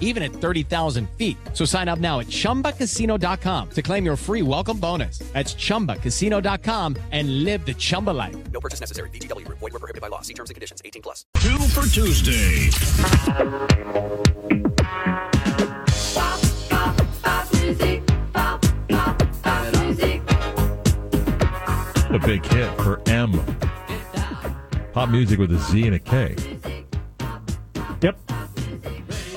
even at 30,000 feet. So sign up now at chumbacasino.com to claim your free welcome bonus. That's chumbacasino.com and live the Chumba life. No purchase necessary. VGW Group. Void were prohibited by law. See terms and conditions. 18 plus. Two for Tuesday. A big hit for M. Pop music with a Z and a K.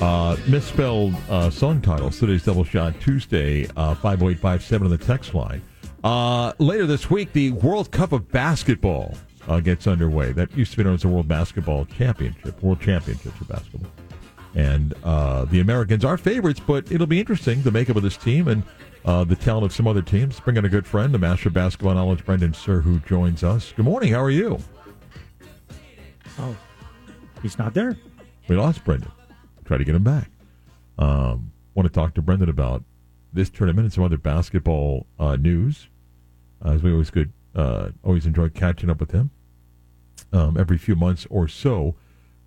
Uh, misspelled uh, song title. Today's Double Shot Tuesday, uh, 50857 on the text line. Uh, later this week, the World Cup of Basketball uh, gets underway. That used to be known as the World Basketball Championship, World Championships of Basketball. And uh, the Americans are favorites, but it'll be interesting the makeup of this team and uh, the talent of some other teams. Bring in a good friend, the master of basketball knowledge, Brendan Suhr, who joins us. Good morning. How are you? Oh, he's not there. We lost Brendan. Try to get him back. Um, want to talk to Brendan about this tournament and some other basketball uh, news, as we always could. Uh, always enjoy catching up with him um, every few months or so.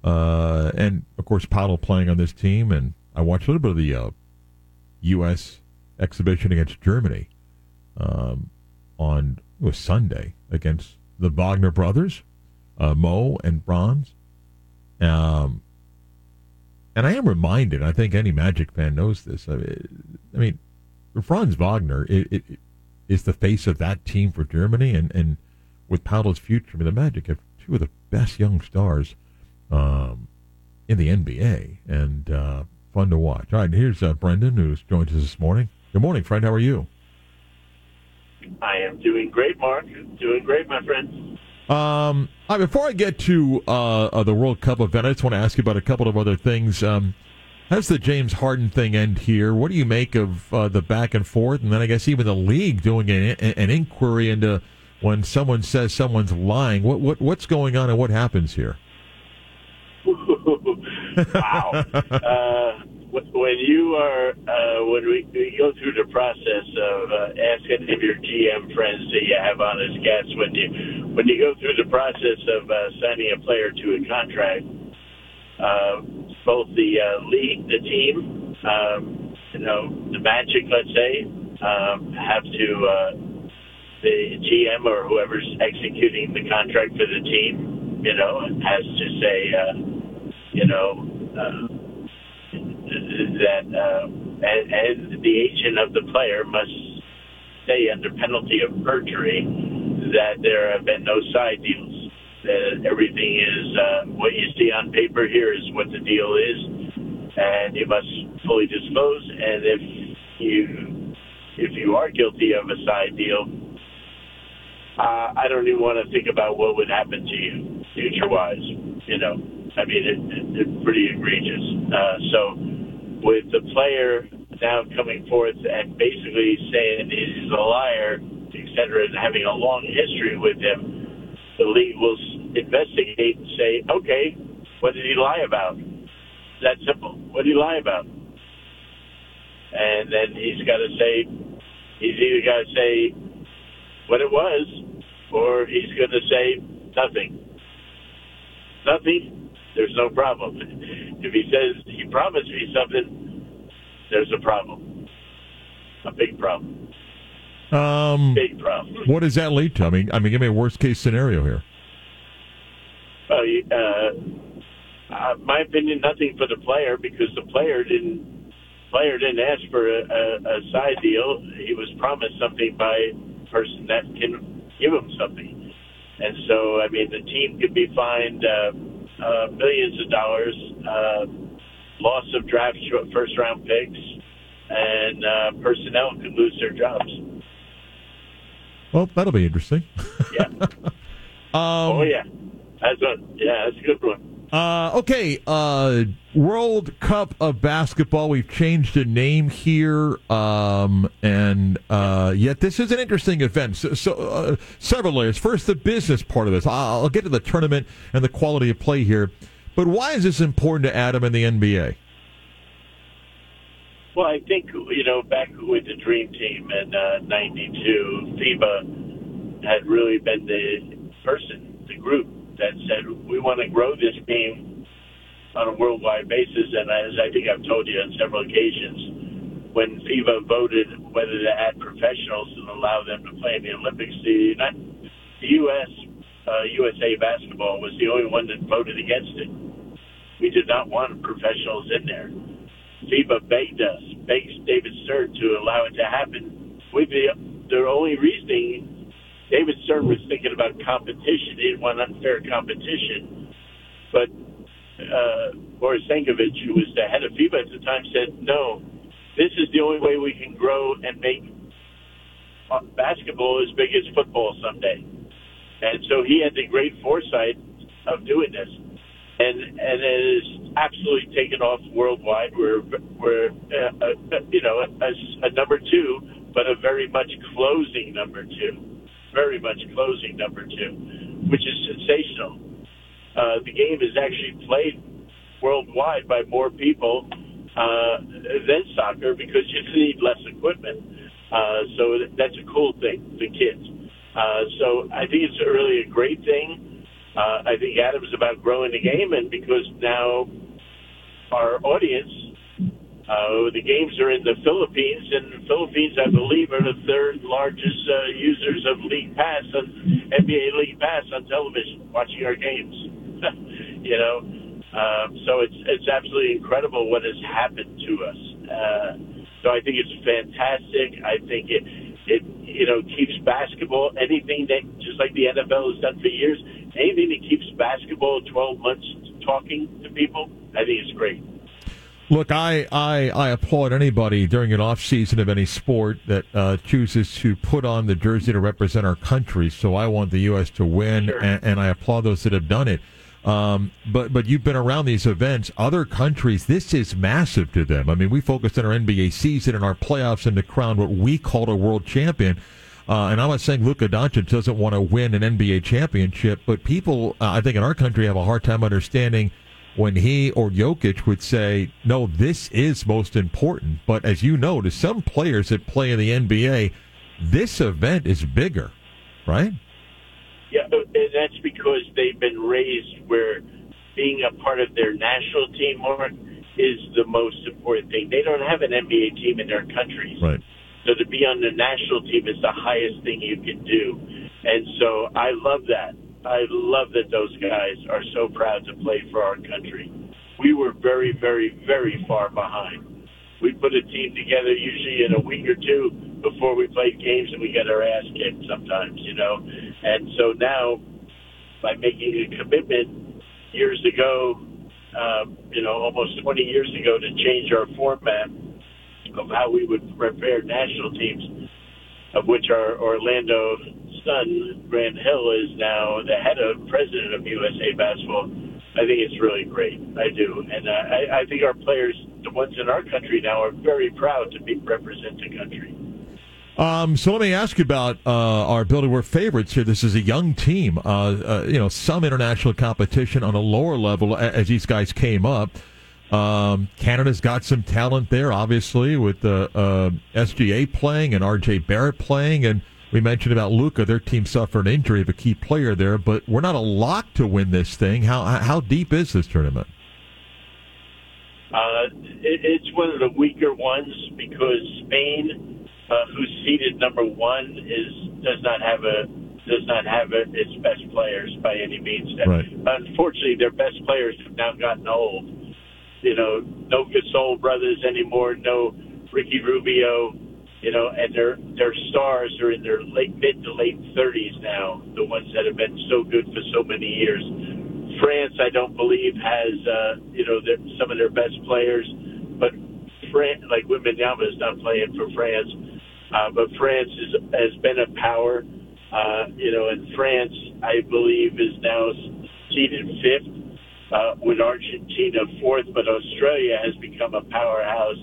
Uh, and of course, Paolo playing on this team, and I watched a little bit of the uh, U.S. exhibition against Germany um, on was Sunday against the Wagner brothers, uh, Mo and Franz. Um, and I am reminded, I think any Magic fan knows this. I mean, I mean Franz Wagner it, it, it is the face of that team for Germany, and, and with Paolo's future, I mean, the Magic have two of the best young stars um, in the NBA, and uh, fun to watch. All right, here's uh, Brendan, who's joined us this morning. Good morning, friend. How are you? I am doing great, Mark. Doing great, my friend. Um, right, before I get to uh, uh, the World Cup event, I just want to ask you about a couple of other things. Um, how's the James Harden thing end here? What do you make of uh, the back and forth, and then I guess even the league doing an, an inquiry into when someone says someone's lying? What what what's going on and what happens here? wow. When you are uh, when we, we go through the process of uh, asking of your GM friends that you have on as guests, when you when you go through the process of uh, signing a player to a contract, uh, both the uh, league, the team, um, you know, the Magic, let's say, um, have to uh, the GM or whoever's executing the contract for the team, you know, has to say, uh, you know. Uh, that uh, and the agent of the player must say under penalty of perjury that there have been no side deals. That everything is uh, what you see on paper here is what the deal is, and you must fully disclose. And if you if you are guilty of a side deal, uh, I don't even want to think about what would happen to you future wise. You know, I mean, it, it, it's pretty egregious. Uh, so with the player now coming forth and basically saying he's a liar, et cetera, and having a long history with him, the league will investigate and say, okay, what did he lie about? That simple. What did he lie about? And then he's got to say, he's either got to say what it was, or he's going to say nothing. Nothing, there's no problem. If he says he promised me something, there's a problem. A big problem. Um, Big problem. what does that lead to? I mean, I mean, give me a worst case scenario here. Well, uh, uh, my opinion, nothing for the player because the player didn't player didn't ask for a, a, a side deal. He was promised something by a person that can give him something, and so I mean the team could be fined uh, uh, millions of dollars, uh, loss of draft first round picks, and uh, personnel could lose their jobs. Well, that'll be interesting. Yeah. Um, oh yeah, that's a yeah, that's a good one. Uh, okay, uh, World Cup of Basketball. We've changed the name here, um, and uh, yet this is an interesting event. So, so uh, several layers. First, the business part of this. I'll, I'll get to the tournament and the quality of play here, but why is this important to Adam and the NBA? Well, I think you know back with the Dream Team in uh, '92, FIBA had really been the person, the group that said we want to grow this game on a worldwide basis. And as I think I've told you on several occasions, when FIBA voted whether to add professionals and allow them to play in the Olympics, the, the U.S. Uh, USA basketball was the only one that voted against it. We did not want professionals in there. FIBA begged us, begged David Stern to allow it to happen. With the, their only reasoning, David Stern was thinking about competition. He didn't want unfair competition. But uh, Boris Stankovic, who was the head of FIBA at the time, said, no, this is the only way we can grow and make uh, basketball as big as football someday. And so he had the great foresight of doing this and and it is absolutely taken off worldwide. We're we're uh, uh, you know a, a number two, but a very much closing number two, very much closing number two, which is sensational. Uh, the game is actually played worldwide by more people uh, than soccer because you need less equipment. Uh, so that's a cool thing for kids. Uh, so I think it's really a great thing. Uh, I think Adams about growing the game, and because now our audience, uh, the games are in the Philippines, and the Philippines, I believe, are the third largest uh, users of League Pass on NBA League Pass on television, watching our games. you know, um, so it's it's absolutely incredible what has happened to us. Uh, so I think it's fantastic. I think it it you know keeps basketball anything that just like the NFL has done for years anything that keeps basketball 12 months talking to people, I think it's great. Look, I, I, I applaud anybody during an off season of any sport that uh, chooses to put on the jersey to represent our country. So I want the U.S. to win, Sure. and, and I applaud those that have done it. Um, but but you've been around these events. Other countries, this is massive to them. I mean, we focused on our NBA season and our playoffs and to crown what we called a world champion. Uh, and I'm not saying Luka Doncic doesn't want to win an NBA championship, but people, uh, I think, in our country have a hard time understanding when he or Jokic would say, "No, this is most important." But as you know, to some players that play in the NBA, this event is bigger, right? Yeah, and that's because they've been raised where being a part of their national team, Mark, is the most important thing. They don't have an NBA team in their countries. Right. So to be on the national team is the highest thing you can do. And so I love that. I love that those guys are so proud to play for our country. We were very, very, very far behind. We put a team together usually in a week or two before we played games and we get our ass kicked sometimes, you know. And so now, by making a commitment years ago, uh, you know, almost 20 years ago to change our format of how we would prepare national teams, of which our Orlando son, Grant Hill, is now the head of president of USA Basketball. I think it's really great. I do, and uh, I, I think our players, the ones in our country now, are very proud to be represent the country. Um, so let me ask you about uh, our ability. We're favorites here. This is a young team. Uh, uh, you know, some international competition on a lower level as these guys came up. Um, Canada's got some talent there, obviously, with uh, SGA playing and RJ Barrett playing. And we mentioned about Luka. Their team suffered an injury of a key player there, but we're not a lock to win this thing. How how deep is this tournament? Uh, it, it's one of the weaker ones because Spain, uh, who's seeded number one, is does not have a does not have a, its best players by any means. Right. Unfortunately, their best players have now gotten old. You know, no Gasol brothers anymore, no Ricky Rubio. You know, and their their stars are in their late mid to late thirties now. The ones that have been so good for so many years. France, I don't believe, has uh, you know their, some of their best players, but France, like Wembanyama, is not playing for France. Uh, but France is, has been a power, uh, you know, and France, I believe, is now seeded fifth uh, with Argentina fourth, but Australia has become a powerhouse.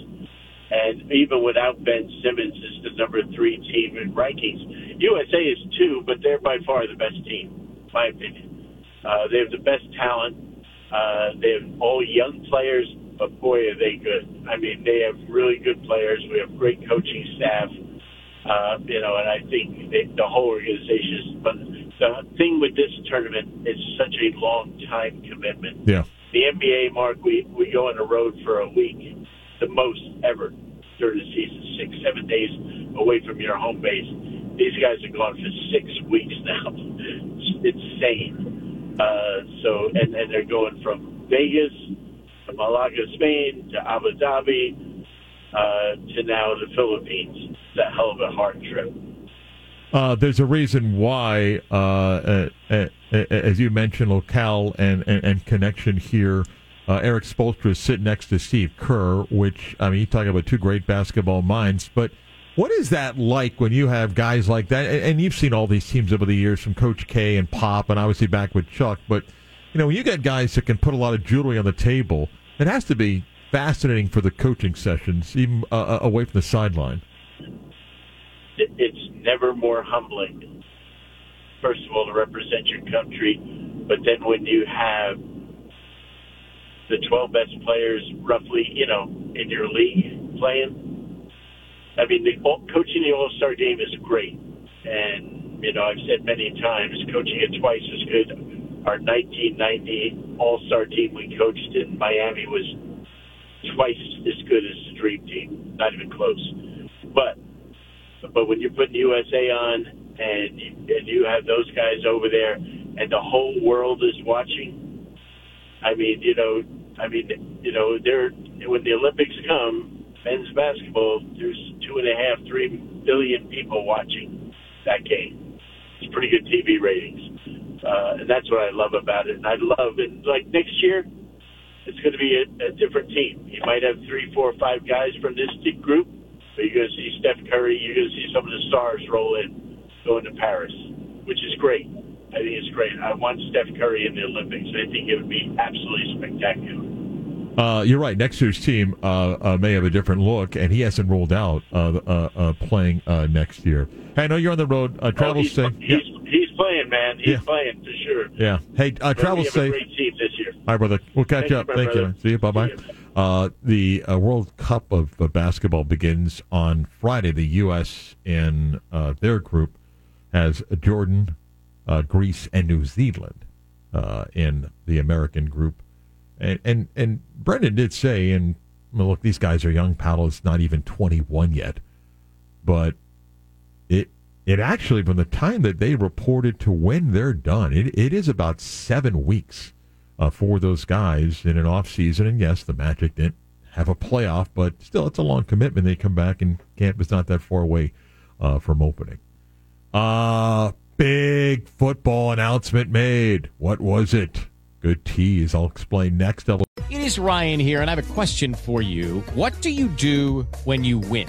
And even without Ben Simmons, is the number three team in rankings. USA is two, but they're by far the best team, in my opinion. Uh, they have the best talent. Uh, they have all young players, but boy, are they good. I mean, they have really good players. We have great coaching staff. Uh, you know, and I think they, the whole organization is. But the thing with this tournament is such a long time commitment. Yeah. The NBA, Mark, we we go on the road for a week, the most ever during the season, six seven days away from your home base. These guys are gone for six weeks now. It's insane. Uh, so, and, they're going from Vegas to Malaga, Spain, to Abu Dhabi, uh, to now the Philippines. It's a hell of a hard trip. Uh, there's a reason why, uh, uh, uh, as you mentioned, locale and, and, and connection here. Uh, Erik Spoelstra is sitting next to Steve Kerr, which, I mean, you're talking about two great basketball minds. But what is that like when you have guys like that? And, and you've seen all these teams over the years from Coach K and Pop, and obviously back with Chuck. But, you know, when you get guys that can put a lot of jewelry on the table, it has to be fascinating for the coaching sessions, even uh, uh away from the sideline. it's never more humbling. First of all, to represent your country, but then when you have the 12 best players roughly, you know, in your league playing, I mean, the coaching the All Star game is great, and you know, I've said many times, coaching it twice is good. Our 1990 All Star team we coached in Miami was twice as good as the Dream Team, not even close. But but when you're putting USA on and and you have those guys over there and the whole world is watching, I mean, you know, I mean, you know, they're when the Olympics come, men's basketball, there's two and a half, three billion people watching that game. It's pretty good TV ratings, uh, and that's what I love about it. And I love it. Like next year, it's going to be a, a different team. You might have three, four, five guys from this group, but you're going to see Steph Curry. You're going to see some of the stars roll in, going to Paris, which is great. I think it's great. I want Steph Curry in the Olympics. I think it would be absolutely spectacular. Uh, you're right. Next year's team uh, uh, may have a different look, and he hasn't ruled out uh, uh, uh, playing uh, next year. Hey, I know you're on the road. Uh, travel oh, he's, safe. he's, he's playing, man. He's Yeah. playing for sure. Yeah. Hey, uh, travel safe. great team this year. All right, brother. We'll catch Thank you, up. my Thank you. See you. Bye bye. You. Uh, the uh, World Cup of uh, basketball begins on Friday. The U.S. in uh, their group has Jordan, uh, Greece, and New Zealand uh, in the American group. And and and Brendan did say, and look, these guys are young. Paolo is not even 21 yet, but it it actually from the time that they reported to when they're done, it, it is about seven weeks uh, for those guys in an off season. And yes, the Magic didn't have a playoff, but still, it's a long commitment. They come back, and camp is not that far away uh, from opening. Uh, big football announcement made. What was it? Good tease. I'll explain next. It is Ryan here, and I have a question for you. What do you do when you win?